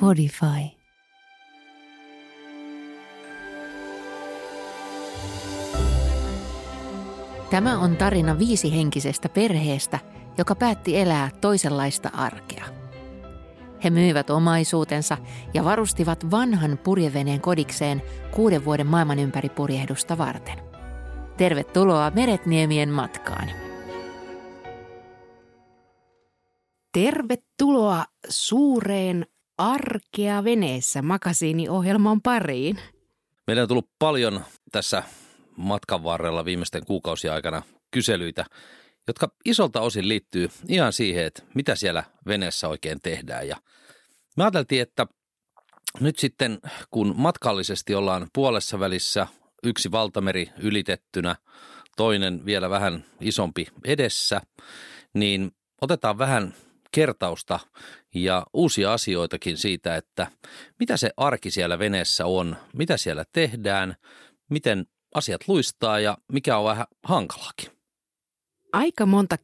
Podify. Tämä on tarina viisihenkisestä perheestä, joka päätti elää toisenlaista arkea. He myivät omaisuutensa ja varustivat vanhan purjeveneen kodikseen kuuden vuoden maailman ympäri purjehdusta varten. Tervetuloa Meretniemien matkaan. Tervetuloa suureen Arkea veneessä makasiiniohjelman pariin. Meillä on tullut paljon tässä matkan varrella viimeisten kuukausien aikana kyselyitä, jotka isolta osin liittyy ihan siihen, että mitä siellä veneessä oikein tehdään. Ja me ajateltiin, että nyt sitten kun matkallisesti ollaan puolessa välissä, yksi valtameri ylitettynä, toinen vielä vähän isompi edessä, niin otetaan vähän kertausta ja uusia asioitakin siitä, että mitä se arki siellä veneessä on, mitä siellä tehdään, miten asiat luistaa ja mikä on vähän hankalakin. Aika monta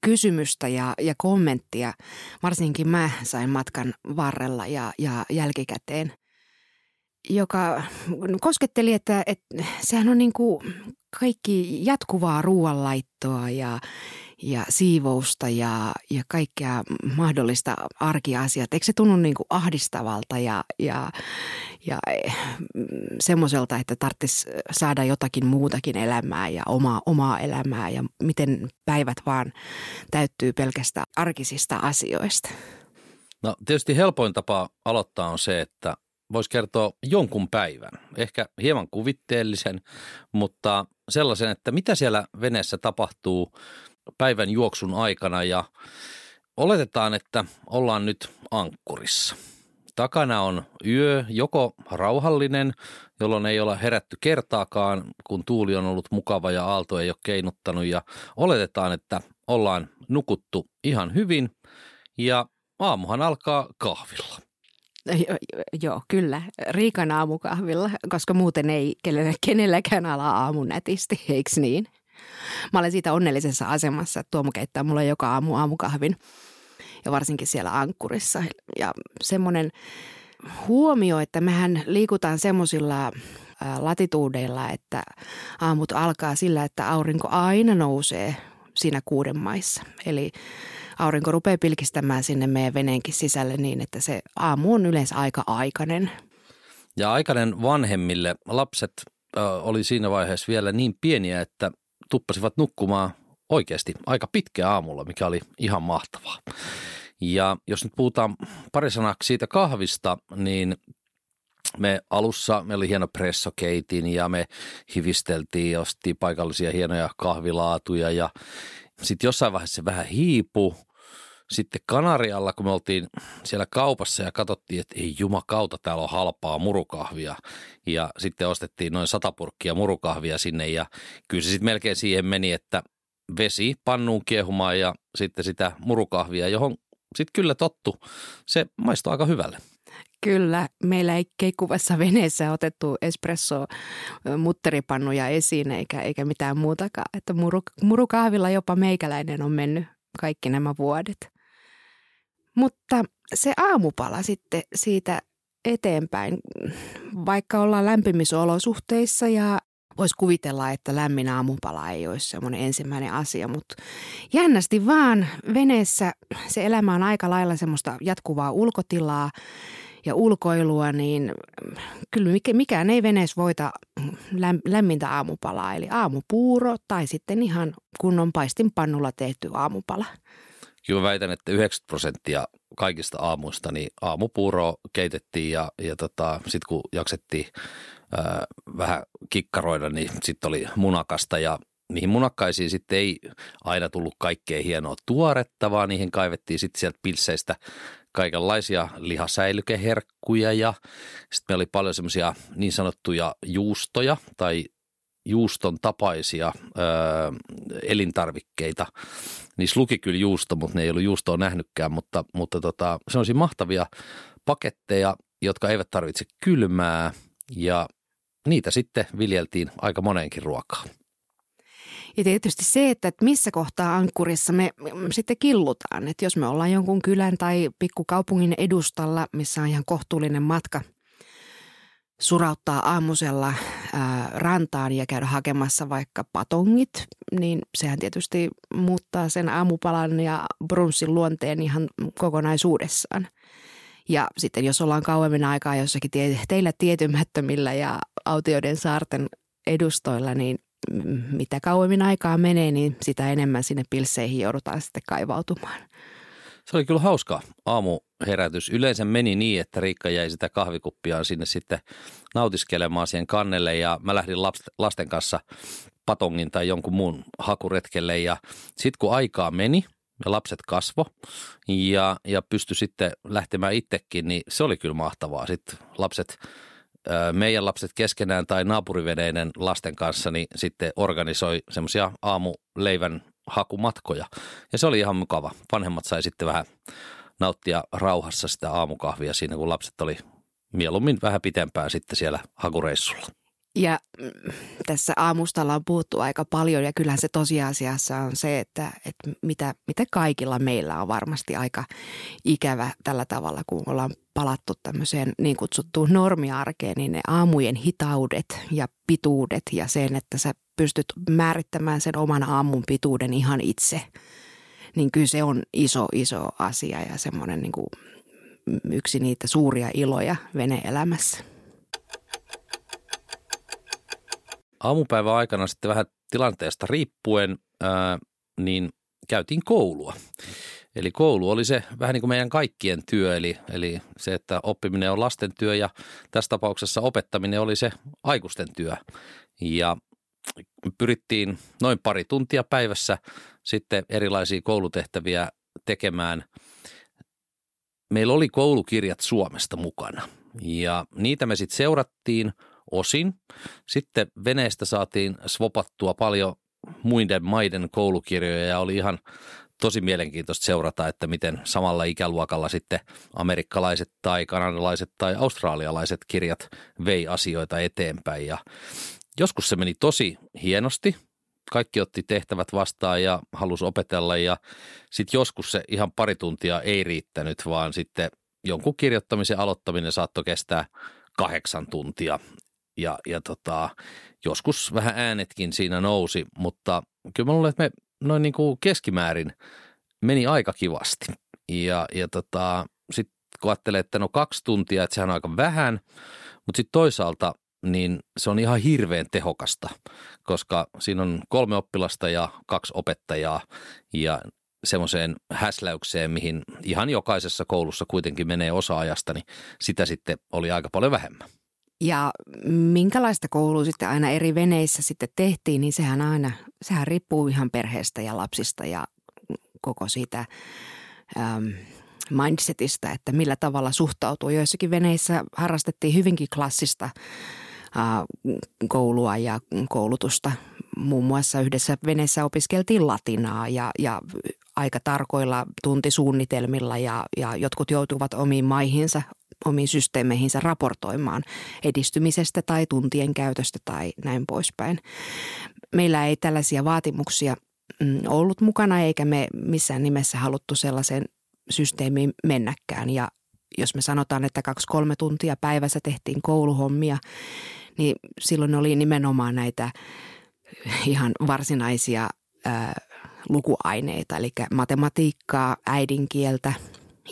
kysymystä ja, ja kommenttia, varsinkin mä sain matkan varrella ja, ja jälkikäteen, joka kosketteli, että, että sehän on niin kuin kaikki jatkuvaa ruoanlaittoa ja, ja siivousta ja, ja kaikkea mahdollista arkiasiat. Eikö se tunnu niin kuin ahdistavalta ja, ja, ja semmoiselta, että tarvitsisi saada jotakin muutakin elämää ja omaa, omaa elämää ja miten päivät vaan täyttyy pelkästään arkisista asioista? No tietysti helpoin tapa aloittaa on se, että voisi kertoa jonkun päivän, ehkä hieman kuvitteellisen, mutta sellaisen, että mitä siellä veneessä tapahtuu päivän juoksun aikana ja oletetaan, että ollaan nyt ankkurissa. Takana on yö, joko rauhallinen, jolloin ei olla herätty kertaakaan, kun tuuli on ollut mukava ja aalto ei ole keinuttanut ja oletetaan, että ollaan nukuttu ihan hyvin ja aamuhan alkaa kahvilla. Joo, kyllä. Riikan aamukahvilla, koska muuten ei kenelläkään ala aamun nätisti, eikö niin? Mä olen siitä onnellisessa asemassa, että Tuomo keittää mulle joka aamu aamukahvin ja varsinkin siellä ankkurissa. Ja semmoinen huomio, että mehän liikutaan semmoisilla latituudeilla, että aamut alkaa sillä, että aurinko aina nousee siinä kuuden maissa. Eli aurinko rupeaa pilkistämään sinne meidän veneenkin sisälle niin, että se aamu on yleensä aika aikainen. Ja aikainen vanhemmille lapset äh, oli siinä vaiheessa vielä niin pieniä, että tuppasivat nukkumaan oikeasti aika pitkä aamulla, mikä oli ihan mahtavaa. Ja jos nyt puhutaan pari sanaksi siitä kahvista, niin me alussa, meillä oli hieno pressokeitin ja me hivisteltiin ostettiin paikallisia hienoja kahvilaatuja ja sitten jossain vaiheessa se vähän hiipu. Sitten Kanarialla, kun me oltiin siellä kaupassa ja katsottiin, että ei jumakauta, täällä on halpaa murukahvia. Ja sitten ostettiin noin sata purkkia murukahvia sinne ja kyllä se sitten melkein siihen meni, että vesi pannuun kiehumaan ja sitten sitä murukahvia, johon sitten kyllä tottu. Se maistuu aika hyvälle. Kyllä, meillä ei keikkuvassa veneessä otettu espresso mutteripannuja esiin eikä, eikä mitään muutakaan. Että muru, murukahvilla jopa meikäläinen on mennyt kaikki nämä vuodet. Mutta se aamupala sitten siitä eteenpäin, vaikka ollaan lämpimissä olosuhteissa ja voisi kuvitella, että lämmin aamupala ei olisi semmoinen ensimmäinen asia, mutta jännästi vaan veneessä se elämä on aika lailla semmoista jatkuvaa ulkotilaa ja ulkoilua, niin kyllä mikään ei veneessä voita lämmintä aamupalaa, eli aamupuuro tai sitten ihan kunnon paistinpannulla tehty aamupala. Kyllä mä väitän, että 90 prosenttia kaikista aamuista niin aamupuuro keitettiin ja, ja tota, sitten kun jaksettiin ää, vähän kikkaroida, niin sitten oli munakasta ja niihin munakkaisiin sitten ei aina tullut kaikkea hienoa tuoretta, vaan niihin kaivettiin sitten sieltä pilseistä kaikenlaisia lihasäilykeherkkuja ja sitten meillä oli paljon semmoisia niin sanottuja juustoja tai juuston tapaisia ö, elintarvikkeita. Niissä luki kyllä juusto, mutta ne ei ollut juustoa nähnytkään, mutta, mutta tota, semmoisia mahtavia paketteja, jotka eivät tarvitse kylmää ja niitä sitten viljeltiin aika moneenkin ruokaa. Ja tietysti se, että missä kohtaa ankkurissa me sitten killutaan. Että jos me ollaan jonkun kylän tai pikkukaupungin edustalla, missä on ihan kohtuullinen matka surauttaa aamusella rantaan ja käydä hakemassa vaikka patongit, niin sehän tietysti muuttaa sen aamupalan ja brunssin luonteen ihan kokonaisuudessaan. Ja sitten jos ollaan kauemmin aikaa jossakin teillä tietymättömillä ja autioiden saarten edustoilla, niin mitä kauemmin aikaa menee, niin sitä enemmän sinne pilseihin joudutaan sitten kaivautumaan. Se oli kyllä hauska aamuherätys. Yleensä meni niin, että Riikka jäi sitä kahvikuppiaan sinne sitten nautiskelemaan siihen kannelle ja mä lähdin lasten kanssa patongin tai jonkun muun hakuretkelle ja sitten kun aikaa meni ja lapset kasvo ja, ja pysty sitten lähtemään itsekin, niin se oli kyllä mahtavaa. Sitten lapset meidän lapset keskenään tai naapuriveneiden lasten kanssa niin sitten organisoi semmoisia aamuleivän hakumatkoja. Ja se oli ihan mukava. Vanhemmat sai sitten vähän nauttia rauhassa sitä aamukahvia siinä, kun lapset oli mieluummin vähän pitempään sitten siellä hakureissulla. Ja mm, tässä aamustalla on puhuttu aika paljon ja kyllähän se tosiasiassa on se, että, että mitä, mitä kaikilla meillä on varmasti aika ikävä tällä tavalla, kun ollaan palattu tämmöiseen niin kutsuttuun normiarkeen, niin ne aamujen hitaudet ja pituudet ja sen, että sä pystyt määrittämään sen oman aamun pituuden ihan itse, niin kyllä se on iso, iso asia ja semmoinen niin kuin yksi niitä suuria iloja vene-elämässä. Aamupäivän aikana sitten vähän tilanteesta riippuen, ää, niin käytiin koulua. Eli koulu oli se vähän niin kuin meidän kaikkien työ, eli, eli se, että oppiminen on lasten työ ja tässä tapauksessa opettaminen oli se aikuisten työ. Ja pyrittiin noin pari tuntia päivässä sitten erilaisia koulutehtäviä tekemään. Meillä oli koulukirjat Suomesta mukana ja niitä me sitten seurattiin – osin. Sitten veneestä saatiin swapattua paljon muiden maiden koulukirjoja ja oli ihan tosi mielenkiintoista seurata, että miten samalla ikäluokalla sitten amerikkalaiset tai kanadalaiset tai australialaiset kirjat vei asioita eteenpäin. Ja joskus se meni tosi hienosti. Kaikki otti tehtävät vastaan ja halusi opetella ja sitten joskus se ihan pari tuntia ei riittänyt, vaan sitten jonkun kirjoittamisen aloittaminen saattoi kestää kahdeksan tuntia ja, ja tota, joskus vähän äänetkin siinä nousi, mutta kyllä mä luulen, että me noin niin kuin keskimäärin meni aika kivasti. Ja, ja tota, sitten kun ajattelee, että no kaksi tuntia, että sehän on aika vähän, mutta sitten toisaalta niin se on ihan hirveän tehokasta, koska siinä on kolme oppilasta ja kaksi opettajaa ja semmoiseen häsläykseen, mihin ihan jokaisessa koulussa kuitenkin menee osa ajasta, niin sitä sitten oli aika paljon vähemmän. Ja minkälaista koulua sitten aina eri veneissä sitten tehtiin, niin sehän aina, sehän riippuu ihan perheestä ja lapsista ja koko siitä ähm, mindsetistä, että millä tavalla suhtautuu. Joissakin veneissä harrastettiin hyvinkin klassista äh, koulua ja koulutusta. Muun muassa yhdessä veneessä opiskeltiin latinaa ja, ja aika tarkoilla tuntisuunnitelmilla ja, ja jotkut joutuvat omiin maihinsa omiin systeemeihinsä raportoimaan edistymisestä tai tuntien käytöstä tai näin poispäin. Meillä ei tällaisia vaatimuksia mm, ollut mukana eikä me missään nimessä haluttu sellaiseen systeemiin mennäkään. Ja jos me sanotaan, että kaksi-kolme tuntia päivässä tehtiin kouluhommia, niin silloin oli nimenomaan näitä ihan varsinaisia ää, lukuaineita, eli matematiikkaa, äidinkieltä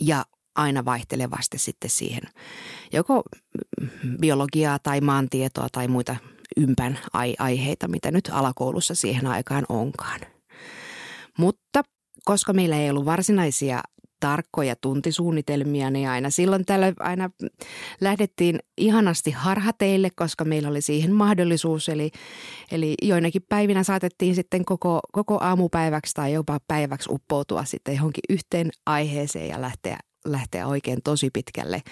ja aina vaihtelevasti sitten siihen joko biologiaa tai maantietoa tai muita ympän aiheita, mitä nyt alakoulussa siihen aikaan onkaan. Mutta koska meillä ei ollut varsinaisia tarkkoja tuntisuunnitelmia, niin aina silloin tällä aina lähdettiin ihanasti harhateille, koska meillä oli siihen mahdollisuus. Eli, eli joinakin päivinä saatettiin sitten koko, koko aamupäiväksi tai jopa päiväksi uppoutua sitten johonkin yhteen aiheeseen ja lähteä lähteä oikein tosi pitkälle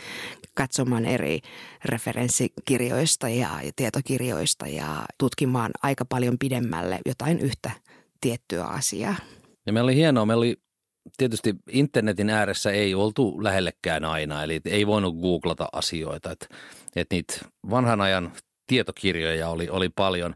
katsomaan eri referenssikirjoista ja tietokirjoista ja tutkimaan aika paljon pidemmälle jotain yhtä tiettyä asiaa. Ja meillä oli hienoa, meillä oli tietysti internetin ääressä ei oltu lähellekään aina, eli ei voinut googlata asioita, että, että niitä vanhan ajan tietokirjoja oli, oli paljon.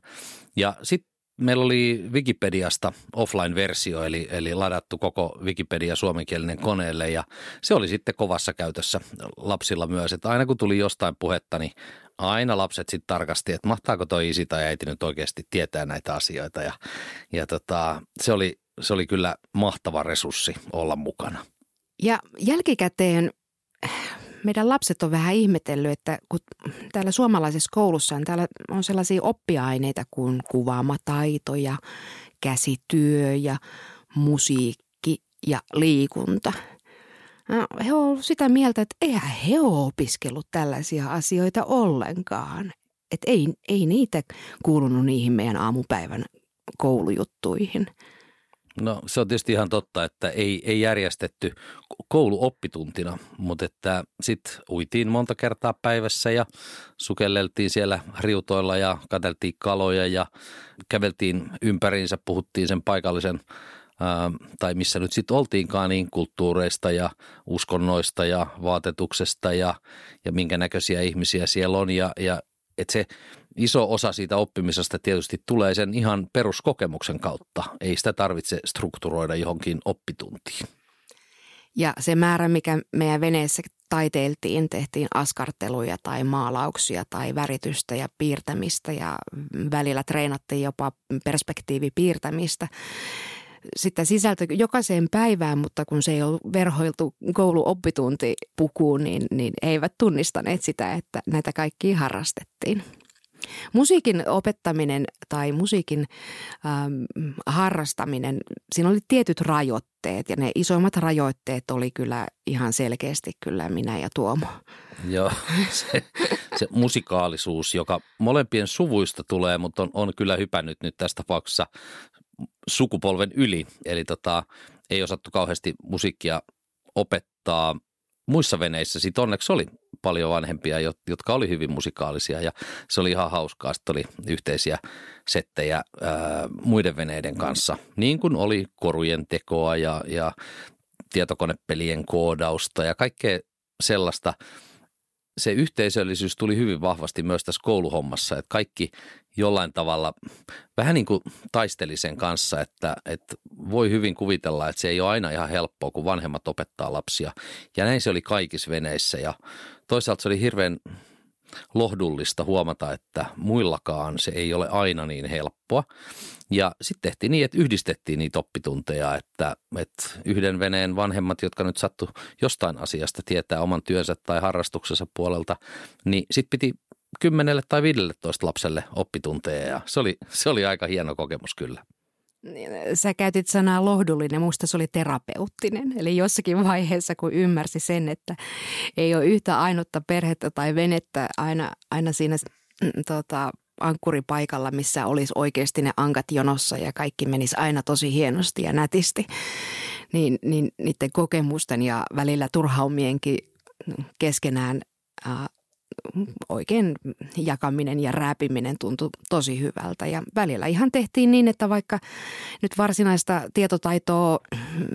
Ja sitten meillä oli Wikipediasta offline-versio, eli, eli ladattu koko Wikipedia suomenkielinen koneelle ja se oli sitten kovassa käytössä lapsilla myös, että aina kun tuli jostain puhetta, niin aina lapset sitten tarkasti, että mahtaako toi isi tai äiti nyt oikeasti tietää näitä asioita ja, ja tota, se, oli, se oli kyllä mahtava resurssi olla mukana. Ja jälkikäteen meidän lapset on vähän ihmetellyt, että kun täällä suomalaisessa koulussa on, täällä on sellaisia oppiaineita kuin kuvaamataito ja käsityö ja musiikki ja liikunta. No, he ovat sitä mieltä, että eihän he ole opiskellut tällaisia asioita ollenkaan. Että ei, ei niitä kuulunut niihin meidän aamupäivän koulujuttuihin – No se on tietysti ihan totta, että ei, ei järjestetty kouluoppituntina, mutta että sitten uitiin monta kertaa päivässä ja sukelleltiin siellä riutoilla ja katseltiin kaloja ja käveltiin ympäriinsä, puhuttiin sen paikallisen tai missä nyt sitten oltiinkaan, niin kulttuureista ja uskonnoista ja vaatetuksesta ja, ja minkä näköisiä ihmisiä siellä on ja, ja että se iso osa siitä oppimisesta tietysti tulee sen ihan peruskokemuksen kautta. Ei sitä tarvitse strukturoida johonkin oppituntiin. Ja se määrä, mikä meidän veneessä taiteiltiin, tehtiin askarteluja tai maalauksia tai väritystä ja piirtämistä ja välillä treenattiin jopa perspektiivipiirtämistä. Sitä sisältö jokaiseen päivään, mutta kun se ei ole verhoiltu kouluoppituntipukuun, niin, niin eivät tunnistaneet sitä, että näitä kaikkia harrastettiin. Musiikin opettaminen tai musiikin ähm, harrastaminen, siinä oli tietyt rajoitteet ja ne isoimmat rajoitteet oli kyllä ihan selkeästi kyllä minä ja Tuomo. Joo, se, se musikaalisuus, joka molempien suvuista tulee, mutta on, on kyllä hypännyt nyt tässä tapauksessa sukupolven yli. Eli tota, ei osattu kauheasti musiikkia opettaa muissa veneissä. Sitten onneksi oli paljon vanhempia, jotka oli hyvin musikaalisia ja se oli ihan hauskaa. Sitten oli yhteisiä settejä ää, muiden veneiden kanssa, niin kuin oli korujen tekoa ja, ja tietokonepelien koodausta ja kaikkea sellaista. Se yhteisöllisyys tuli hyvin vahvasti myös tässä kouluhommassa, että kaikki jollain tavalla vähän niin kuin taisteli sen kanssa, että, että voi hyvin kuvitella, että se ei ole aina ihan helppoa, kun vanhemmat opettaa lapsia. Ja näin se oli kaikissa veneissä ja toisaalta se oli hirveän lohdullista huomata, että muillakaan se ei ole aina niin helppoa. Ja sitten tehtiin niin, että yhdistettiin niitä oppitunteja, että, että yhden veneen vanhemmat, jotka nyt sattu jostain asiasta tietää oman työnsä tai harrastuksensa puolelta, niin sitten piti kymmenelle tai 15 lapselle oppitunteja ja se oli, se oli aika hieno kokemus kyllä. Niin, sä käytit sanaa lohdullinen, musta se oli terapeuttinen. Eli jossakin vaiheessa, kun ymmärsi sen, että ei ole yhtä ainutta perhettä tai venettä aina, aina siinä mm, tota, ankkuripaikalla, missä olisi oikeasti ne ankat jonossa ja kaikki menisi aina tosi hienosti ja nätisti, niin, niin niiden kokemusten ja välillä turhaumienkin keskenään oikein jakaminen ja rääpiminen tuntui tosi hyvältä. Ja välillä ihan tehtiin niin, että vaikka nyt varsinaista tietotaitoa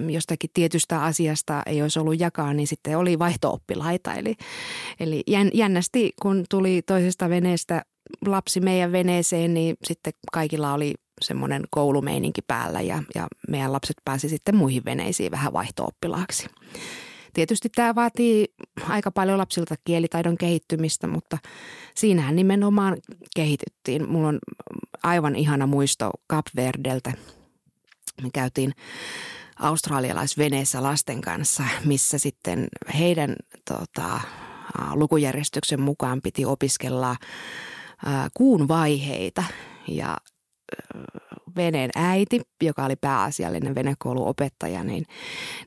jostakin tietystä asiasta ei olisi ollut jakaa, niin sitten oli vaihtooppilaita. Eli, eli jännästi, kun tuli toisesta veneestä lapsi meidän veneeseen, niin sitten kaikilla oli semmoinen koulumeininki päällä ja, ja meidän lapset pääsi sitten muihin veneisiin vähän vaihtooppilaaksi. Tietysti tämä vaatii aika paljon lapsilta kielitaidon kehittymistä, mutta siinähän nimenomaan kehityttiin. Mulla on aivan ihana muisto Kapverdeltä. Me käytiin australialaisveneessä lasten kanssa, missä sitten heidän tota, lukujärjestyksen mukaan piti opiskella kuun vaiheita ja veneen äiti, joka oli pääasiallinen venekouluopettaja, niin,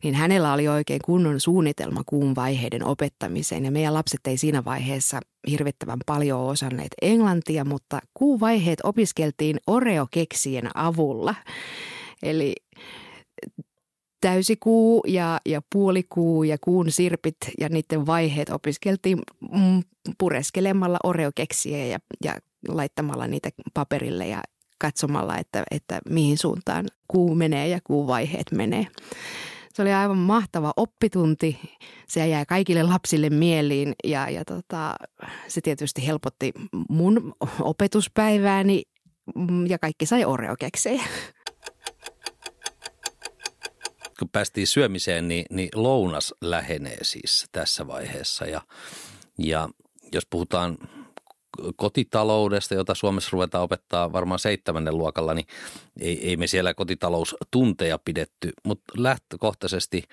niin hänellä oli oikein kunnon suunnitelma kuun vaiheiden opettamiseen. Ja meidän lapset ei siinä vaiheessa hirvittävän paljon osanneet englantia, mutta kuun vaiheet opiskeltiin Oreo-keksien avulla. Eli täysikuu ja, ja puolikuu ja kuun sirpit ja niiden vaiheet opiskeltiin pureskelemalla oreokeksiä ja, ja laittamalla niitä paperille ja katsomalla, että, että mihin suuntaan kuu menee ja kuun vaiheet menee. Se oli aivan mahtava oppitunti. Se jää kaikille lapsille mieliin ja, ja tota, se tietysti helpotti mun opetuspäivääni, mm, ja kaikki sai oreokeksejä. Kun päästiin syömiseen, niin, niin lounas lähenee siis tässä vaiheessa ja, ja jos puhutaan kotitaloudesta, jota Suomessa ruvetaan opettaa varmaan seitsemännen luokalla, niin ei, ei me siellä kotitaloustunteja pidetty, mutta lähtökohtaisesti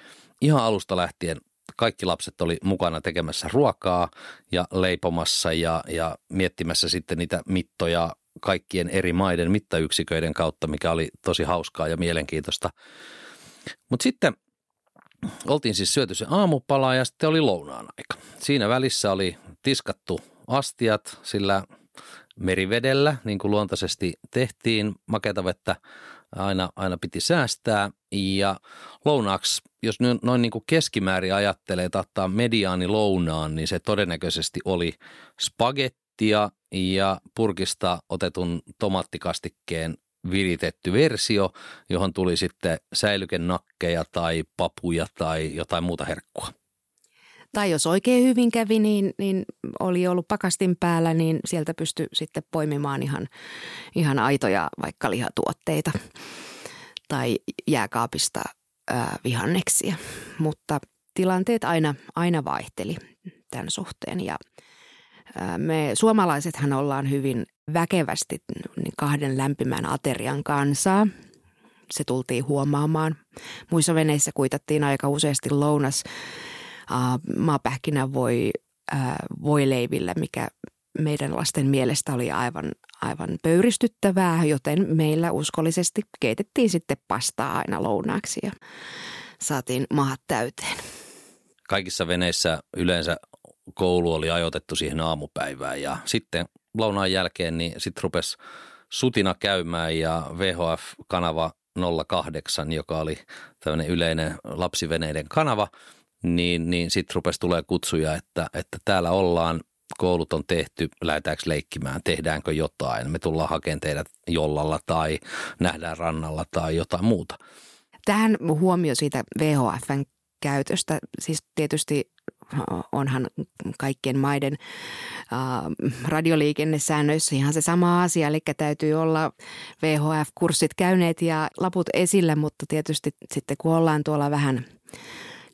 ihan alusta lähtien kaikki lapset oli mukana tekemässä ruokaa ja leipomassa ja, ja miettimässä sitten niitä mittoja kaikkien eri maiden mittayksiköiden kautta, mikä oli tosi hauskaa ja mielenkiintoista. Mutta sitten oltiin siis syöty se aamupala ja sitten oli lounaan aika. Siinä välissä oli tiskattu astiat sillä merivedellä, niin kuin luontaisesti tehtiin. Makeata vettä aina, aina piti säästää ja lounaaksi, jos noin niin kuin keskimäärin ajattelee, ottaa mediaani lounaan, niin se todennäköisesti oli spagettia ja purkista otetun tomaattikastikkeen viritetty versio, johon tuli sitten säilykennakkeja tai papuja tai jotain muuta herkkua. Tai jos oikein hyvin kävi, niin, niin oli ollut pakastin päällä, niin sieltä pystyi sitten poimimaan ihan, ihan aitoja vaikka lihatuotteita tai jääkaapista ää, vihanneksia. Mutta tilanteet aina, aina vaihteli tämän suhteen ja ää, me suomalaisethan ollaan hyvin väkevästi niin kahden lämpimän aterian kansaa. Se tultiin huomaamaan. Muissa veneissä kuitattiin aika useasti lounas maapähkinä voi, voi leivillä, mikä meidän lasten mielestä oli aivan, aivan pöyristyttävää, joten meillä uskollisesti keitettiin sitten pastaa aina lounaaksi ja saatiin mahat täyteen. Kaikissa veneissä yleensä koulu oli ajoitettu siihen aamupäivään ja sitten lounaan jälkeen niin sitten rupesi sutina käymään ja VHF-kanava 08, joka oli tämmöinen yleinen lapsiveneiden kanava – niin, niin sitten rupesi tulee kutsuja, että, että täällä ollaan, koulut on tehty, lähdetäänkö leikkimään, tehdäänkö jotain, me tullaan hakemaan teidät jollalla tai nähdään rannalla tai jotain muuta. Tähän huomio siitä VHFn käytöstä, siis tietysti onhan kaikkien maiden äh, radioliikennesäännöissä ihan se sama asia, eli täytyy olla VHF-kurssit käyneet ja laput esillä, mutta tietysti sitten kun ollaan tuolla vähän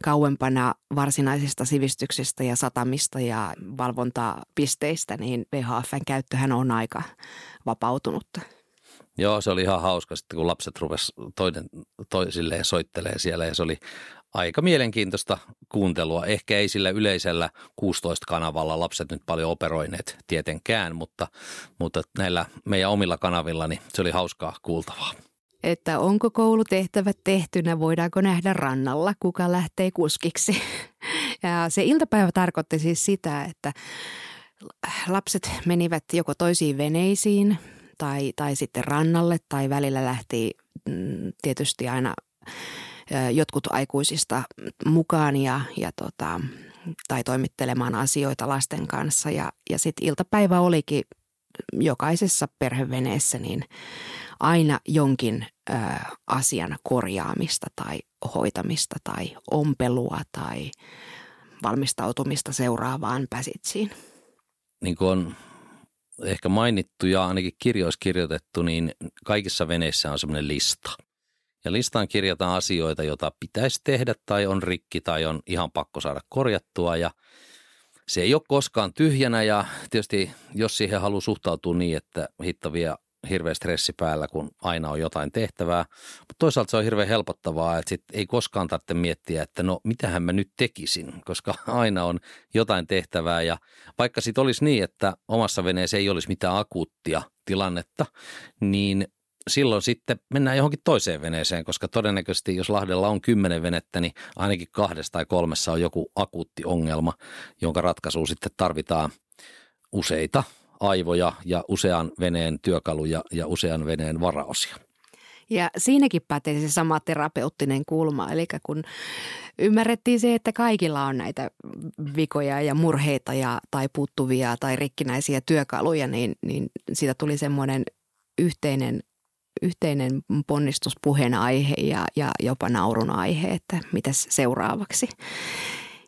kauempana varsinaisesta sivistyksestä ja satamista ja valvontapisteistä, niin VHFn käyttöhän on aika vapautunutta. Joo, se oli ihan hauska sitten, kun lapset rupes toinen toisilleen soittelee siellä ja se oli aika mielenkiintoista kuuntelua. Ehkä ei sillä yleisellä 16-kanavalla lapset nyt paljon operoineet tietenkään, mutta, mutta näillä meidän omilla kanavilla niin se oli hauskaa kuultavaa että onko koulutehtävät tehtynä, voidaanko nähdä rannalla, kuka lähtee kuskiksi. Ja se iltapäivä tarkoitti siis sitä, että lapset menivät joko toisiin veneisiin tai, tai sitten rannalle tai välillä lähti mm, tietysti aina jotkut aikuisista mukaan ja, ja tota, tai toimittelemaan asioita lasten kanssa. Ja, ja sitten iltapäivä olikin jokaisessa perheveneessä niin aina jonkin ö, asian korjaamista tai hoitamista tai ompelua tai valmistautumista seuraavaan päsitsiin. Niin kuin on ehkä mainittu ja ainakin kirjoissa kirjoitettu, niin kaikissa veneissä on semmoinen lista. Ja listaan kirjataan asioita, joita pitäisi tehdä tai on rikki tai on ihan pakko saada korjattua ja se ei ole koskaan tyhjänä ja tietysti jos siihen haluaa suhtautua niin, että hittavia hirveä stressi päällä, kun aina on jotain tehtävää. Mutta toisaalta se on hirveän helpottavaa, että sit ei koskaan tarvitse miettiä, että no mitähän mä nyt tekisin, koska aina on jotain tehtävää. Ja vaikka sitten olisi niin, että omassa veneessä ei olisi mitään akuuttia tilannetta, niin silloin sitten mennään johonkin toiseen veneeseen, koska todennäköisesti jos Lahdella on kymmenen venettä, niin ainakin kahdessa tai kolmessa on joku akuutti ongelma, jonka ratkaisuun sitten tarvitaan useita aivoja ja usean veneen työkaluja ja usean veneen varaosia. Ja siinäkin pätee se sama terapeuttinen kulma, eli kun ymmärrettiin se, että kaikilla on näitä vikoja ja murheita ja, tai puuttuvia tai rikkinäisiä työkaluja, niin, niin siitä tuli semmoinen yhteinen, yhteinen ponnistuspuheen aihe ja, ja jopa naurun aihe, että mitäs seuraavaksi.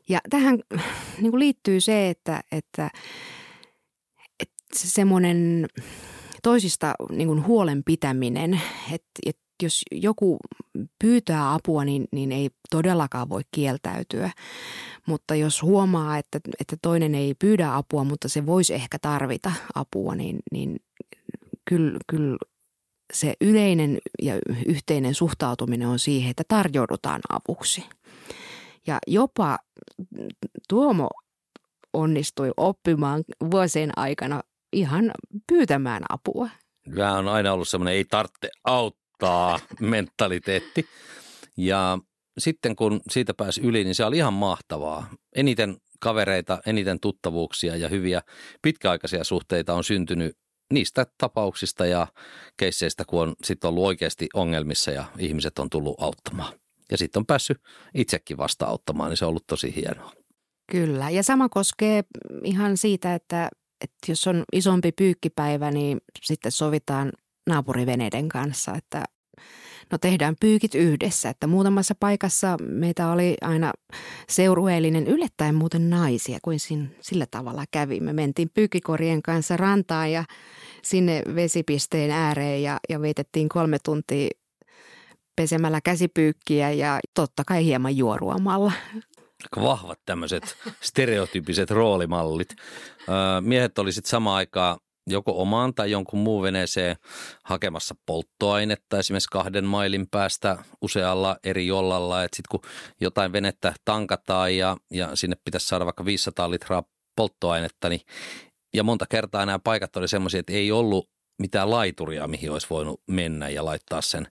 Ja tähän niin liittyy se, että, että – semmoinen toisista niin kuin huolen pitäminen, että et jos joku pyytää apua, niin, niin ei todellakaan voi kieltäytyä. Mutta jos huomaa, että, että toinen ei pyydä apua, mutta se voisi ehkä tarvita apua, niin, niin kyllä, kyllä se yleinen ja yhteinen suhtautuminen on siihen, että tarjoudutaan avuksi. Ja jopa Tuomo onnistui oppimaan vuosien aikana ihan pyytämään apua. Tämä on aina ollut semmoinen ei tarvitse auttaa mentaliteetti. Ja sitten kun siitä pääsi yli, niin se oli ihan mahtavaa. Eniten kavereita, eniten tuttavuuksia ja hyviä pitkäaikaisia suhteita on syntynyt niistä tapauksista ja keisseistä, kun on sitten ollut oikeasti ongelmissa ja ihmiset on tullut auttamaan. Ja sitten on päässyt itsekin vasta auttamaan, niin se on ollut tosi hienoa. Kyllä, ja sama koskee ihan siitä, että, että jos on isompi pyykkipäivä, niin sitten sovitaan naapuriveneiden kanssa, että no tehdään pyykit yhdessä. Että muutamassa paikassa meitä oli aina seurueellinen yllättäen muuten naisia, kuin sillä tavalla kävi. Me mentiin pyykikorien kanssa rantaan ja sinne vesipisteen ääreen ja, ja vietettiin kolme tuntia pesemällä käsipyykkiä ja totta kai hieman juoruamalla. Vahvat tämmöiset stereotyyppiset roolimallit. Miehet oli sitten samaan aikaan joko omaan tai jonkun muun veneeseen hakemassa polttoainetta esimerkiksi kahden mailin päästä usealla eri jollalla. Sitten kun jotain venettä tankataan ja, ja sinne pitäisi saada vaikka 500 litraa polttoainetta, niin ja monta kertaa nämä paikat oli semmoisia, että ei ollut mitään laituria, mihin olisi voinut mennä ja laittaa sen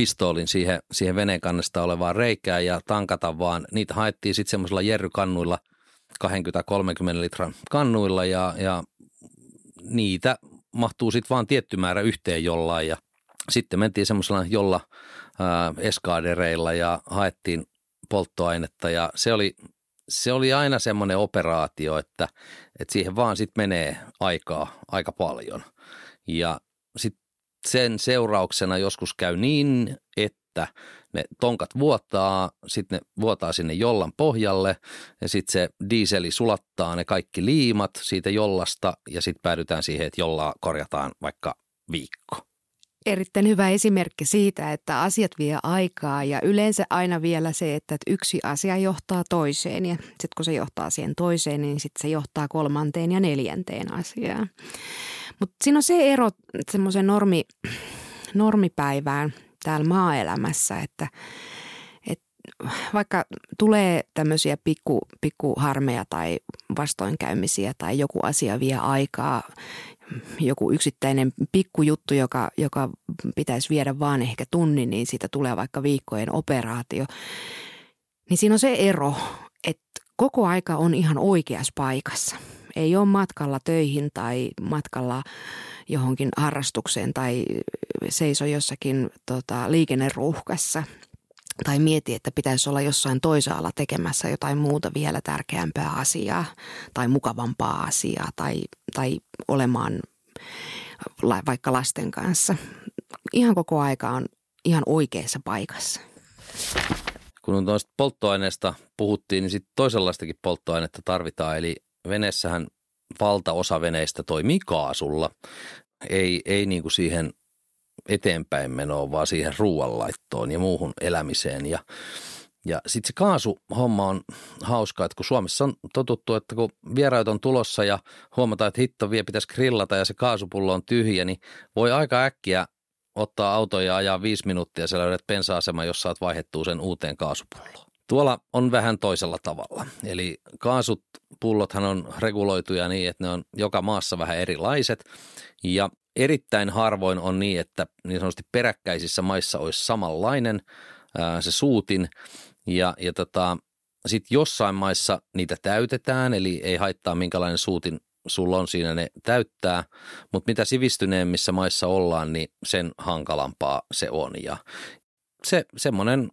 pistoolin siihen, siihen veneen kannesta olevaan reikään ja tankata, vaan niitä haettiin sitten semmoisilla jerrykannuilla, 20-30 litran kannuilla ja, ja niitä mahtuu sitten vaan tietty määrä yhteen jollain ja sitten mentiin semmoisella jolla ää, eskaadereilla ja haettiin polttoainetta ja se oli, se oli aina semmoinen operaatio, että, että siihen vaan sitten menee aikaa aika paljon. Ja sitten sen seurauksena joskus käy niin, että ne tonkat vuotaa, sitten ne vuotaa sinne jollan pohjalle ja sitten se diiseli sulattaa ne kaikki liimat siitä jollasta ja sitten päädytään siihen, että jolla korjataan vaikka viikko. Erittäin hyvä esimerkki siitä, että asiat vie aikaa ja yleensä aina vielä se, että yksi asia johtaa toiseen ja sitten kun se johtaa siihen toiseen, niin sitten se johtaa kolmanteen ja neljänteen asiaan. Mutta siinä on se ero semmoisen normi, normipäivään täällä maaelämässä, että, että vaikka tulee tämmöisiä pikku, pikkuharmeja tai vastoinkäymisiä tai joku asia vie aikaa, joku yksittäinen pikkujuttu, joka, joka pitäisi viedä vaan ehkä tunnin, niin siitä tulee vaikka viikkojen operaatio. Niin siinä on se ero, että koko aika on ihan oikeassa paikassa – ei ole matkalla töihin tai matkalla johonkin harrastukseen tai seiso jossakin tota, liikenneruuhkassa tai mieti, että pitäisi olla jossain toisaalla tekemässä jotain muuta vielä tärkeämpää asiaa tai mukavampaa asiaa tai, tai olemaan vaikka lasten kanssa. Ihan koko aika on ihan oikeassa paikassa. Kun tuosta polttoaineesta puhuttiin, niin sitten toisenlaistakin polttoainetta tarvitaan, eli veneessähän valtaosa veneistä toimii kaasulla. Ei, ei niin kuin siihen eteenpäin menoon, vaan siihen ruoanlaittoon ja muuhun elämiseen. Ja, ja sitten se kaasuhomma on hauska, että kun Suomessa on totuttu, että kun vieraat on tulossa ja huomataan, että hitto vielä pitäisi grillata ja se kaasupullo on tyhjä, niin voi aika äkkiä ottaa auto ja ajaa viisi minuuttia ja löydät pensa-asema, jossa saat vaihdettua sen uuteen kaasupulloon. Tuolla on vähän toisella tavalla. Eli kaasut, pullothan on reguloituja niin, että ne on joka maassa vähän erilaiset. Ja erittäin harvoin on niin, että niin sanotusti peräkkäisissä maissa olisi samanlainen ää, se suutin. Ja, ja tota, sitten jossain maissa niitä täytetään, eli ei haittaa minkälainen suutin sulla on siinä, ne täyttää, mutta mitä sivistyneemmissä maissa ollaan, niin sen hankalampaa se on. Ja se semmoinen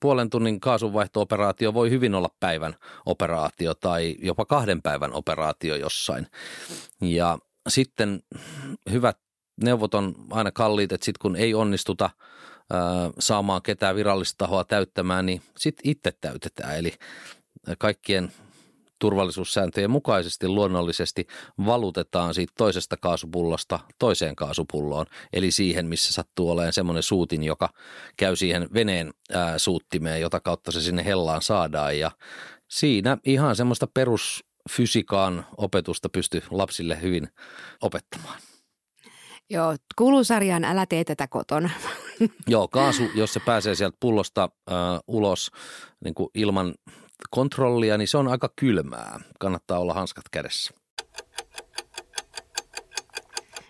puolen tunnin kaasunvaihto-operaatio voi hyvin olla päivän operaatio tai jopa kahden päivän operaatio jossain. Ja sitten hyvät neuvot on aina kalliit, että sitten kun ei onnistuta saamaan ketään virallista tahoa täyttämään, niin sitten itse täytetään. Eli kaikkien turvallisuussääntöjen mukaisesti luonnollisesti valutetaan siitä toisesta kaasupullosta toiseen kaasupulloon, eli siihen, missä sattuu olemaan semmoinen suutin, joka käy siihen veneen ää, suuttimeen, jota kautta se sinne hellaan saadaan ja siinä ihan semmoista perusfysikaan opetusta pystyy lapsille hyvin opettamaan. Joo, kuuluu sarjaan Älä tee tätä kotona. Joo, kaasu, jos se pääsee sieltä pullosta äh, ulos niin kuin ilman kontrollia, niin se on aika kylmää. Kannattaa olla hanskat kädessä.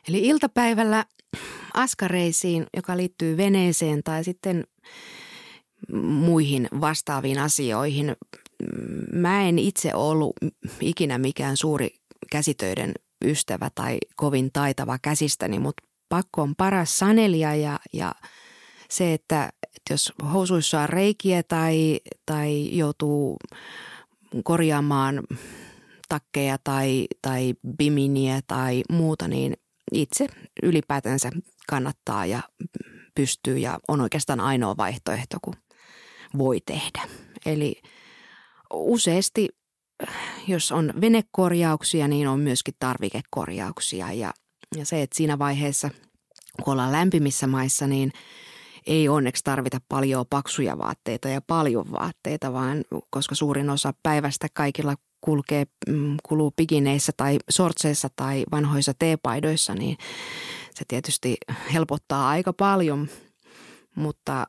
Eli iltapäivällä askareisiin, joka liittyy veneeseen tai sitten muihin vastaaviin asioihin. Mä en itse ollut ikinä mikään suuri käsitöiden ystävä tai kovin taitava käsistäni, mutta pakko on paras sanelia ja, ja se, että, että jos housuissa on reikiä tai, tai joutuu korjaamaan takkeja tai, tai biminiä tai muuta, niin itse ylipäätänsä kannattaa ja pystyy ja on oikeastaan ainoa vaihtoehto, kun voi tehdä. Eli useasti jos on venekorjauksia, niin on myöskin tarvikekorjauksia. Ja, ja se, että siinä vaiheessa, kun ollaan lämpimissä maissa, niin ei onneksi tarvita paljon paksuja vaatteita ja paljon vaatteita, vaan koska suurin osa päivästä kaikilla kulkee, mm, kuluu pigineissä tai sortseissa tai vanhoissa teepaidoissa, niin se tietysti helpottaa aika paljon, mutta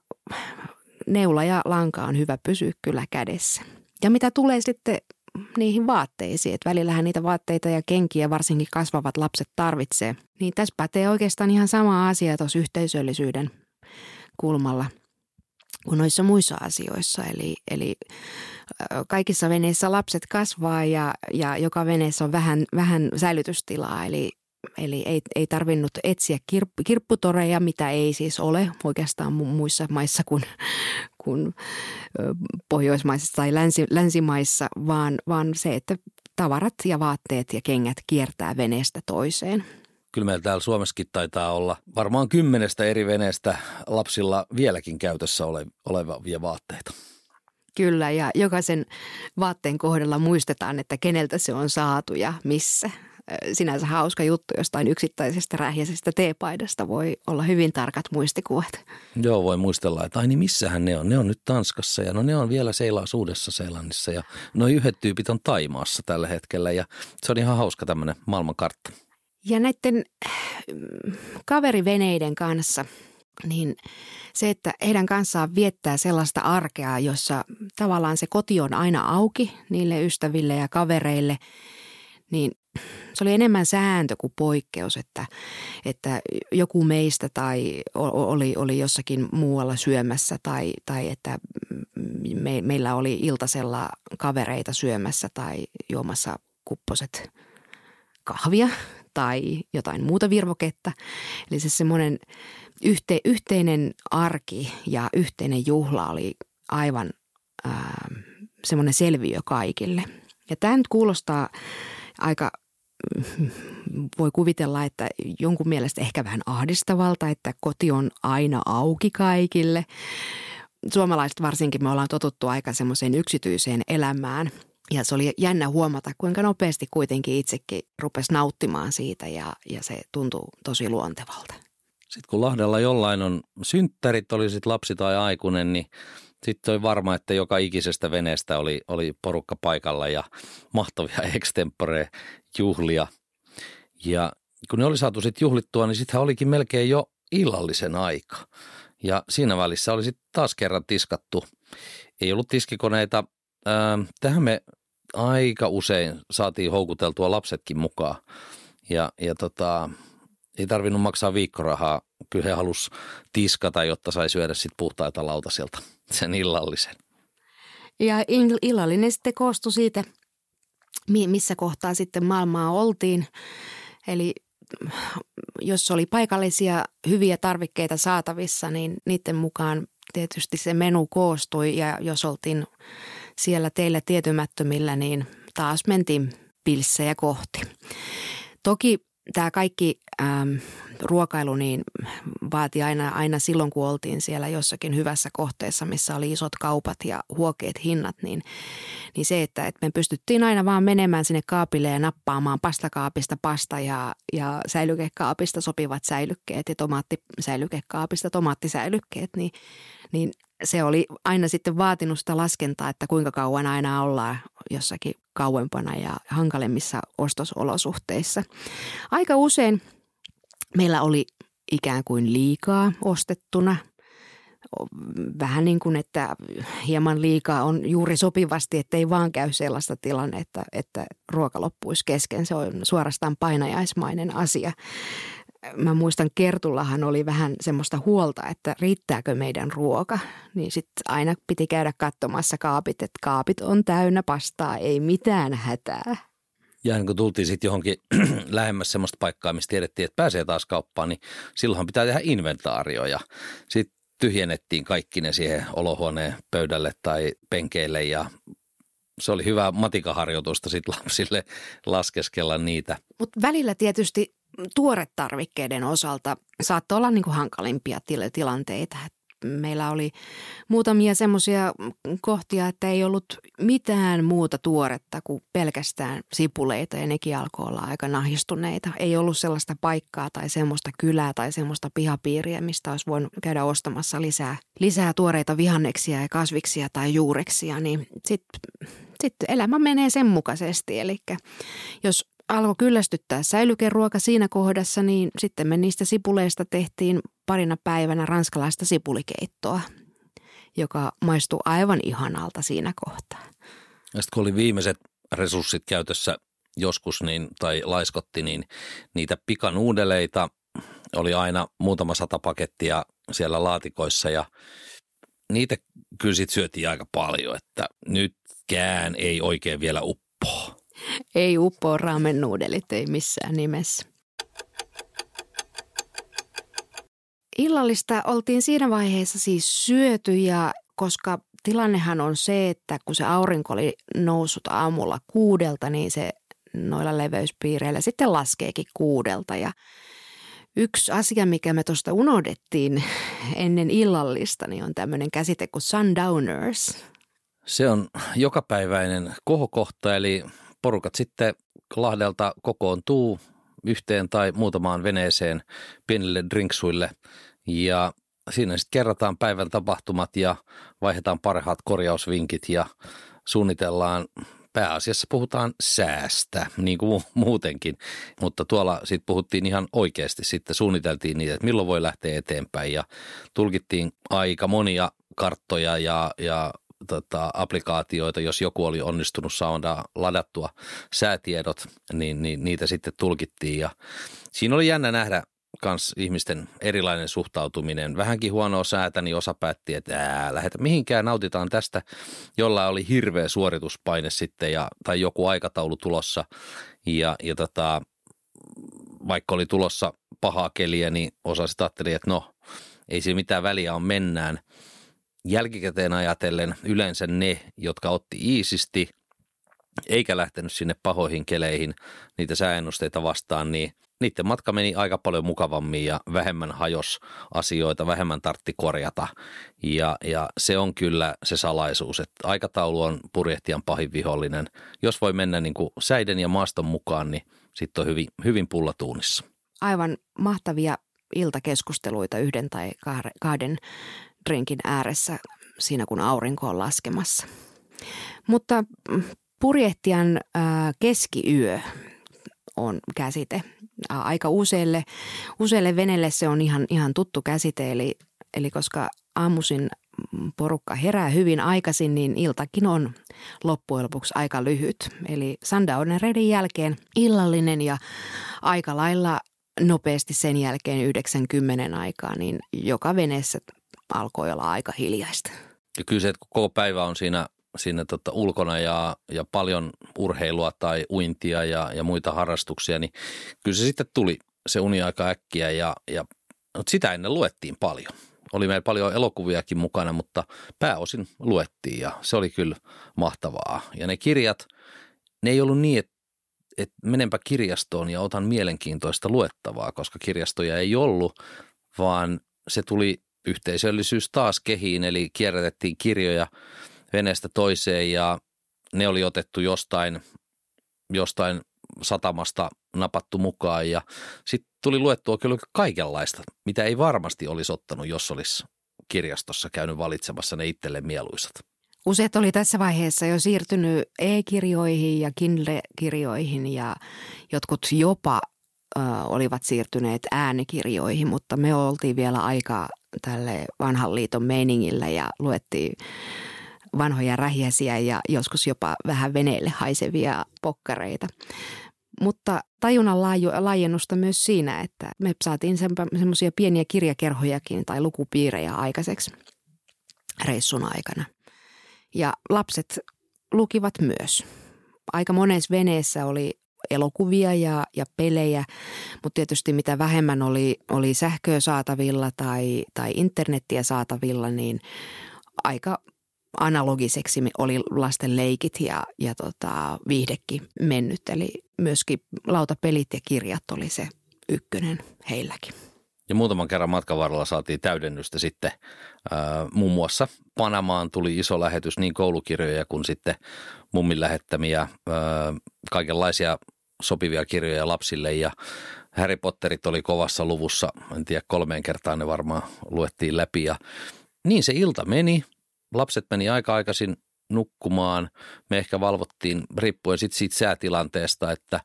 neula ja lanka on hyvä pysyä kyllä kädessä. Ja mitä tulee sitten niihin vaatteisiin, että välillähän niitä vaatteita ja kenkiä varsinkin kasvavat lapset tarvitsee. Niin tässä pätee oikeastaan ihan sama asia tuossa yhteisöllisyyden kulmalla kuin noissa muissa asioissa. Eli, eli kaikissa veneissä lapset kasvaa ja, ja joka veneessä on vähän, vähän säilytystilaa. Eli, eli ei, ei tarvinnut etsiä kirp, kirpputoreja, mitä ei siis ole oikeastaan muissa maissa kuin, kuin pohjoismaissa tai länsi, länsimaissa, vaan, vaan se, että tavarat ja vaatteet ja kengät kiertää veneestä toiseen. Kyllä meillä täällä Suomessakin taitaa olla varmaan kymmenestä eri veneestä lapsilla vieläkin käytössä ole, olevia vaatteita. Kyllä, ja jokaisen vaatteen kohdalla muistetaan, että keneltä se on saatu ja missä sinänsä hauska juttu jostain yksittäisestä rähjäisestä teepaidasta. Voi olla hyvin tarkat muistikuvat. Joo, voi muistella, että ai niin missähän ne on? Ne on nyt Tanskassa ja no ne on vielä seilaus Uudessa Seelannissa ja no yhdet tyypit on Taimaassa tällä hetkellä ja se on ihan hauska tämmöinen maailmankartta. Ja näiden kaveriveneiden kanssa, niin se, että heidän kanssaan viettää sellaista arkea, jossa tavallaan se koti on aina auki niille ystäville ja kavereille, niin se oli enemmän sääntö kuin poikkeus, että, että joku meistä tai oli, oli jossakin muualla syömässä tai, tai että me, meillä oli iltasella kavereita syömässä tai juomassa kupposet kahvia tai jotain muuta virvoketta. Eli se semmoinen yhte, yhteinen arki ja yhteinen juhla oli aivan ää, semmoinen selviö kaikille. Ja tämä nyt kuulostaa aika voi kuvitella, että jonkun mielestä ehkä vähän ahdistavalta, että koti on aina auki kaikille. Suomalaiset varsinkin me ollaan totuttu aika semmoiseen yksityiseen elämään. Ja se oli jännä huomata, kuinka nopeasti kuitenkin itsekin rupesi nauttimaan siitä ja, ja se tuntuu tosi luontevalta. Sitten kun Lahdella jollain on synttärit, oli sitten lapsi tai aikuinen, niin sitten oli varma, että joka ikisestä veneestä oli, oli porukka paikalla ja mahtavia extempore juhlia. Ja kun ne oli saatu sitten juhlittua, niin sittenhän olikin melkein jo illallisen aika. Ja siinä välissä oli sitten taas kerran tiskattu. Ei ollut tiskikoneita. tähän me aika usein saatiin houkuteltua lapsetkin mukaan. Ja, ja tota, ei tarvinnut maksaa viikkorahaa. Kyllä he halus tiskata, jotta sai syödä sitten puhtaita lautasilta sen illallisen. Ja illallinen sitten koostui siitä, missä kohtaa sitten maailmaa oltiin. Eli jos oli paikallisia hyviä tarvikkeita saatavissa, niin niiden mukaan tietysti se menu koostui ja jos oltiin siellä teillä tietymättömillä, niin taas mentiin pilssejä kohti. Toki tämä kaikki ähm, ruokailu niin vaati aina, aina silloin, kun oltiin siellä jossakin hyvässä kohteessa, missä oli isot kaupat ja huokeet hinnat, niin, niin se, että, että me pystyttiin aina vaan menemään sinne kaapille ja nappaamaan pastakaapista pasta ja, ja säilykekaapista sopivat säilykkeet ja tomaattisäilykekaapista tomaattisäilykkeet, niin, niin se oli aina sitten vaatinut sitä laskentaa, että kuinka kauan aina ollaan jossakin kauempana ja hankalemmissa ostosolosuhteissa. Aika usein meillä oli ikään kuin liikaa ostettuna. Vähän niin kuin, että hieman liikaa on juuri sopivasti, ettei vaan käy sellaista tilannetta, että ruoka loppuisi kesken. Se on suorastaan painajaismainen asia mä muistan Kertullahan oli vähän semmoista huolta, että riittääkö meidän ruoka. Niin sitten aina piti käydä katsomassa kaapit, että kaapit on täynnä pastaa, ei mitään hätää. Ja kun tultiin sitten johonkin lähemmäs semmoista paikkaa, missä tiedettiin, että pääsee taas kauppaan, niin silloin pitää tehdä inventaario ja sitten tyhjennettiin kaikki ne siihen olohuoneen pöydälle tai penkeille ja se oli hyvä matikaharjoitusta sitten lapsille laskeskella niitä. Mutta välillä tietysti tuoretarvikkeiden osalta saattoi olla niin kuin hankalimpia tilanteita. Meillä oli muutamia semmoisia kohtia, että ei ollut mitään muuta tuoretta kuin pelkästään sipuleita ja nekin alkoi olla aika nahistuneita. Ei ollut sellaista paikkaa tai semmoista kylää tai semmoista pihapiiriä, mistä olisi voinut käydä ostamassa lisää, lisää tuoreita vihanneksia ja kasviksia tai juureksia, niin sitten sit elämä menee sen mukaisesti. Eli jos alkoi kyllästyttää säilykeruoka siinä kohdassa, niin sitten me niistä sipuleista tehtiin parina päivänä ranskalaista sipulikeittoa, joka maistui aivan ihanalta siinä kohtaa. Ja sitten kun oli viimeiset resurssit käytössä joskus niin, tai laiskotti, niin niitä pikanuudeleita oli aina muutama sata pakettia siellä laatikoissa ja niitä kyllä sitten syötiin aika paljon, että nytkään ei oikein vielä uppoa. Ei uppoa raamen nuudelit, ei missään nimessä. Illallista oltiin siinä vaiheessa siis syöty ja koska tilannehan on se, että kun se aurinko oli noussut aamulla kuudelta, niin se noilla leveyspiireillä sitten laskeekin kuudelta. Ja yksi asia, mikä me tuosta unohdettiin ennen illallista, niin on tämmöinen käsite kuin sundowners. Se on jokapäiväinen kohokohta, eli porukat sitten Lahdelta kokoontuu yhteen tai muutamaan veneeseen pienille drinksuille. Ja siinä sitten kerrataan päivän tapahtumat ja vaihdetaan parhaat korjausvinkit ja suunnitellaan. Pääasiassa puhutaan säästä, niin kuin muutenkin, mutta tuolla sitten puhuttiin ihan oikeasti, sitten suunniteltiin niitä, että milloin voi lähteä eteenpäin. Ja tulkittiin aika monia karttoja ja, ja tota, applikaatioita, jos joku oli onnistunut saada ladattua säätiedot, niin, niin niitä sitten tulkittiin. Ja siinä oli jännä nähdä kans ihmisten erilainen suhtautuminen. Vähänkin huonoa säätä, niin osa päätti, että ää, lähetä mihinkään, nautitaan tästä, jolla oli hirveä suorituspaine sitten ja, tai joku aikataulu tulossa. Ja, ja tota, vaikka oli tulossa pahaa keliä, niin osa sitten ajatteli, että no, ei siinä mitään väliä on mennään – jälkikäteen ajatellen yleensä ne, jotka otti iisisti eikä lähtenyt sinne pahoihin keleihin niitä sääennusteita vastaan, niin niiden matka meni aika paljon mukavammin ja vähemmän hajos asioita, vähemmän tartti korjata. Ja, ja se on kyllä se salaisuus, että aikataulu on purjehtijan pahin vihollinen. Jos voi mennä niin kuin säiden ja maaston mukaan, niin sitten on hyvin, hyvin pullatuunissa. Aivan mahtavia iltakeskusteluita yhden tai kahden drinkin ääressä siinä, kun aurinko on laskemassa. Mutta mm, purjehtijan keskiyö on käsite. Aika useille, useille venelle se on ihan, ihan tuttu käsite, eli, eli koska aamuisin porukka herää hyvin aikaisin, niin iltakin on loppujen lopuksi aika lyhyt. Eli sundownereiden jälkeen illallinen ja aika lailla nopeasti sen jälkeen 90 aikaa, niin joka veneessä alkoi olla aika hiljaista. Ja kyllä se, että koko päivä on siinä, siinä tota ulkona ja, ja paljon urheilua tai uintia ja, ja muita harrastuksia, niin kyllä se sitten tuli se uniaika äkkiä ja, ja mutta sitä ennen luettiin paljon. Oli meillä paljon elokuviakin mukana, mutta pääosin luettiin ja se oli kyllä mahtavaa. Ja ne kirjat, ne ei ollut niin, että että menenpä kirjastoon ja otan mielenkiintoista luettavaa, koska kirjastoja ei ollut, vaan se tuli yhteisöllisyys taas kehiin, eli kierrätettiin kirjoja veneestä toiseen ja ne oli otettu jostain, jostain satamasta napattu mukaan ja sitten tuli luettua kyllä kaikenlaista, mitä ei varmasti olisi ottanut, jos olisi kirjastossa käynyt valitsemassa ne itselle mieluisat. Useat oli tässä vaiheessa jo siirtynyt e-kirjoihin ja Kindle-kirjoihin ja jotkut jopa ö, olivat siirtyneet äänikirjoihin, mutta me oltiin vielä aika tälle vanhan liiton meiningillä ja luettiin vanhoja rähjäsiä ja joskus jopa vähän veneelle haisevia pokkareita. Mutta tajunnan laajennusta myös siinä, että me saatiin semmoisia pieniä kirjakerhojakin tai lukupiirejä aikaiseksi reissun aikana. Ja lapset lukivat myös. Aika monessa veneessä oli elokuvia ja, ja pelejä, mutta tietysti mitä vähemmän oli, oli sähköä saatavilla tai, tai internettiä saatavilla, niin aika analogiseksi oli lasten leikit ja, ja tota, viihdekin mennyt. Eli myöskin lautapelit ja kirjat oli se ykkönen heilläkin. Ja muutaman kerran matkan varrella saatiin täydennystä sitten äh, muun muassa Panamaan tuli iso lähetys niin koulukirjoja kuin sitten mummin lähettämiä äh, kaikenlaisia sopivia kirjoja lapsille ja Harry Potterit oli kovassa luvussa, en tiedä kolmeen kertaan ne varmaan luettiin läpi ja niin se ilta meni. Lapset meni aika aikaisin nukkumaan. Me ehkä valvottiin riippuen sit siitä säätilanteesta, että,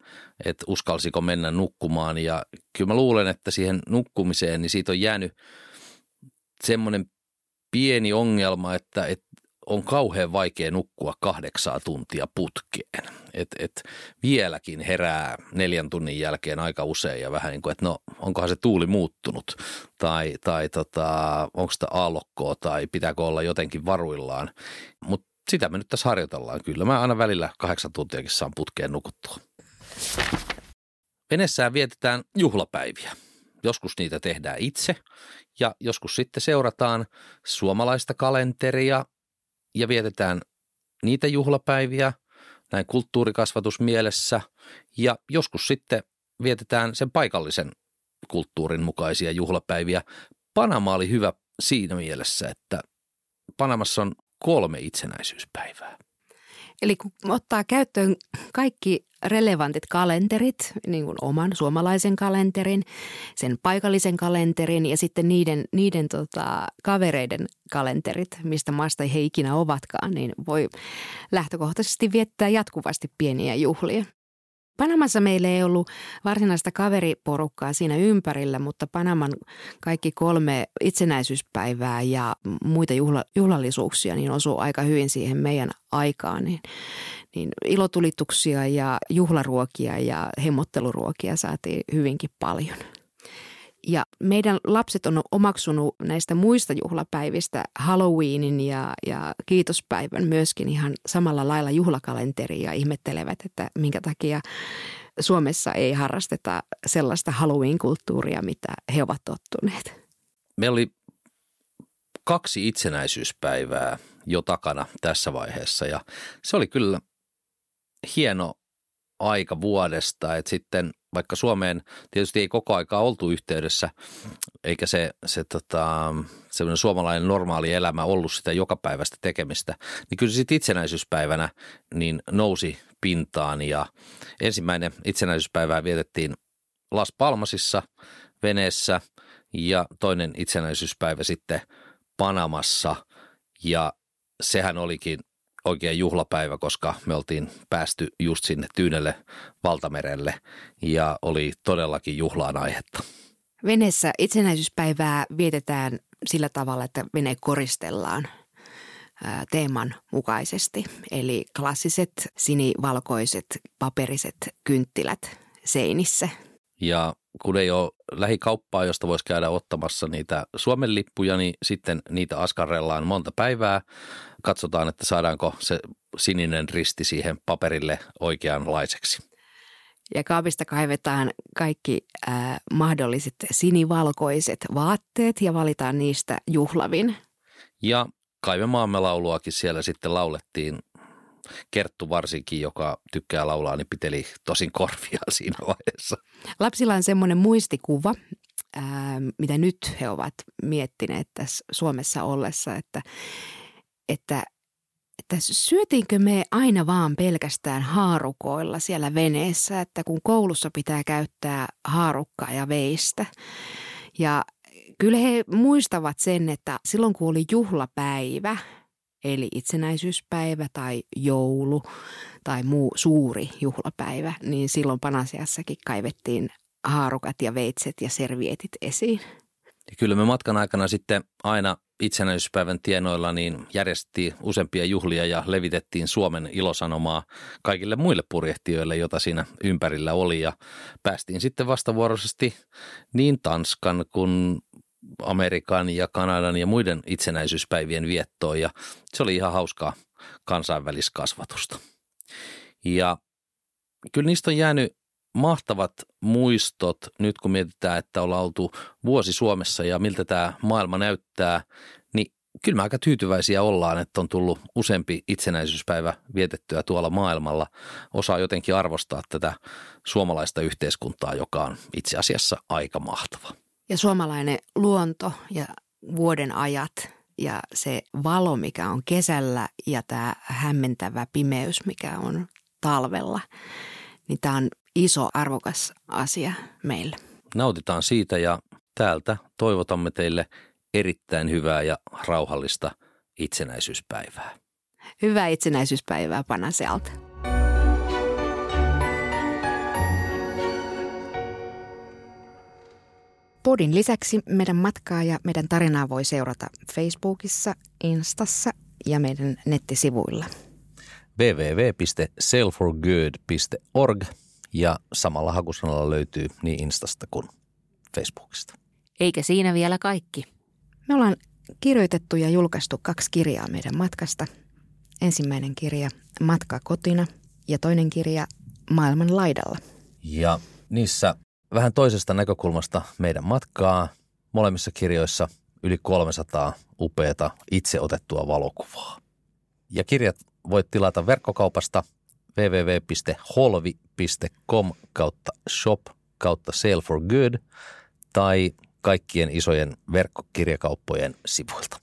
että uskalsiko mennä nukkumaan. Ja kyllä mä luulen, että siihen nukkumiseen, niin siitä on jäänyt semmoinen pieni ongelma, että, että on kauhean vaikea nukkua kahdeksaa tuntia putkeen. Et, et vieläkin herää neljän tunnin jälkeen aika usein ja vähän niin kuin, että no onkohan se tuuli muuttunut tai, tai tota, onko sitä aallokkoa tai pitääkö olla jotenkin varuillaan. Mutta sitä me nyt tässä harjoitellaan kyllä. Mä aina välillä kahdeksan tuntiakin saan putkeen nukuttua. Venessään vietetään juhlapäiviä. Joskus niitä tehdään itse ja joskus sitten seurataan suomalaista kalenteria ja vietetään niitä juhlapäiviä näin kulttuurikasvatusmielessä ja joskus sitten vietetään sen paikallisen kulttuurin mukaisia juhlapäiviä. Panama oli hyvä siinä mielessä, että Panamassa on kolme itsenäisyyspäivää. Eli kun ottaa käyttöön kaikki relevantit kalenterit, niin kuin oman suomalaisen kalenterin, sen paikallisen kalenterin ja sitten niiden, niiden tota, kavereiden kalenterit, mistä maasta he ikinä ovatkaan, niin voi lähtökohtaisesti viettää jatkuvasti pieniä juhlia. Panamassa meillä ei ollut varsinaista kaveriporukkaa siinä ympärillä, mutta Panaman kaikki kolme itsenäisyyspäivää ja muita juhla, juhlallisuuksia niin osuu aika hyvin siihen meidän aikaan. Niin, niin ilotulituksia ja juhlaruokia ja hemmotteluruokia saatiin hyvinkin paljon. Ja meidän lapset on omaksunut näistä muista juhlapäivistä Halloweenin ja, ja kiitospäivän myöskin ihan samalla lailla juhlakalenteria ja ihmettelevät, että minkä takia Suomessa ei harrasteta sellaista Halloween-kulttuuria, mitä he ovat tottuneet. Meillä oli kaksi itsenäisyyspäivää jo takana tässä vaiheessa ja se oli kyllä hieno aika vuodesta, että sitten vaikka Suomeen tietysti ei koko aikaa oltu yhteydessä, eikä se, se tota, semmoinen suomalainen normaali elämä ollut sitä jokapäiväistä tekemistä, niin kyllä sitten itsenäisyyspäivänä niin nousi pintaan ja ensimmäinen itsenäisyyspäivää vietettiin Las Palmasissa veneessä ja toinen itsenäisyyspäivä sitten Panamassa. Ja sehän olikin oikein juhlapäivä, koska me oltiin päästy just sinne Tyynelle valtamerelle ja oli todellakin juhlaan aihetta. Veneessä itsenäisyyspäivää vietetään sillä tavalla, että vene koristellaan teeman mukaisesti. Eli klassiset sinivalkoiset paperiset kynttilät seinissä. Ja kun ei ole lähikauppaa, josta voisi käydä ottamassa niitä Suomen lippuja, niin sitten niitä askarrellaan monta päivää. Katsotaan, että saadaanko se sininen risti siihen paperille oikeanlaiseksi. Ja kaapista kaivetaan kaikki äh, mahdolliset sinivalkoiset vaatteet ja valitaan niistä juhlavin. Ja kaivemaamme lauluakin siellä sitten laulettiin Kerttu varsinkin, joka tykkää laulaa, niin piteli tosin korvia siinä vaiheessa. Lapsilla on semmoinen muistikuva, ää, mitä nyt he ovat miettineet tässä Suomessa ollessa, että, että että syötiinkö me aina vaan pelkästään haarukoilla siellä veneessä, että kun koulussa pitää käyttää haarukkaa ja veistä. Ja kyllä he muistavat sen, että silloin kun oli juhlapäivä, eli itsenäisyyspäivä tai joulu tai muu suuri juhlapäivä, niin silloin Panasiassakin kaivettiin haarukat ja veitset ja servietit esiin. Ja kyllä me matkan aikana sitten aina itsenäisyyspäivän tienoilla niin järjestettiin useampia juhlia ja levitettiin Suomen ilosanomaa kaikille muille purjehtijoille, jota siinä ympärillä oli. Ja päästiin sitten vastavuoroisesti niin Tanskan kuin Amerikan ja Kanadan ja muiden itsenäisyyspäivien viettoon ja se oli ihan hauskaa kansainväliskasvatusta. Ja kyllä niistä on jäänyt mahtavat muistot nyt kun mietitään, että ollaan oltu vuosi Suomessa ja miltä tämä maailma näyttää, niin kyllä me aika tyytyväisiä ollaan, että on tullut useampi itsenäisyyspäivä vietettyä tuolla maailmalla. Osaa jotenkin arvostaa tätä suomalaista yhteiskuntaa, joka on itse asiassa aika mahtava. Ja suomalainen luonto ja vuoden ajat ja se valo, mikä on kesällä ja tämä hämmentävä pimeys, mikä on talvella, niin tämä on iso arvokas asia meille. Nautitaan siitä ja täältä toivotamme teille erittäin hyvää ja rauhallista itsenäisyyspäivää. Hyvää itsenäisyyspäivää Panasealta. Podin lisäksi meidän matkaa ja meidän tarinaa voi seurata Facebookissa, Instassa ja meidän nettisivuilla. www.sailforgood.org ja samalla hakusanalla löytyy niin Instasta kuin Facebookista. Eikä siinä vielä kaikki. Me ollaan kirjoitettu ja julkaistu kaksi kirjaa meidän matkasta. Ensimmäinen kirja Matka kotina ja toinen kirja Maailman laidalla. Ja niissä vähän toisesta näkökulmasta meidän matkaa. Molemmissa kirjoissa yli 300 upeata itse otettua valokuvaa. Ja kirjat voit tilata verkkokaupasta www.holvi.com kautta shop kautta sale for good tai kaikkien isojen verkkokirjakauppojen sivuilta.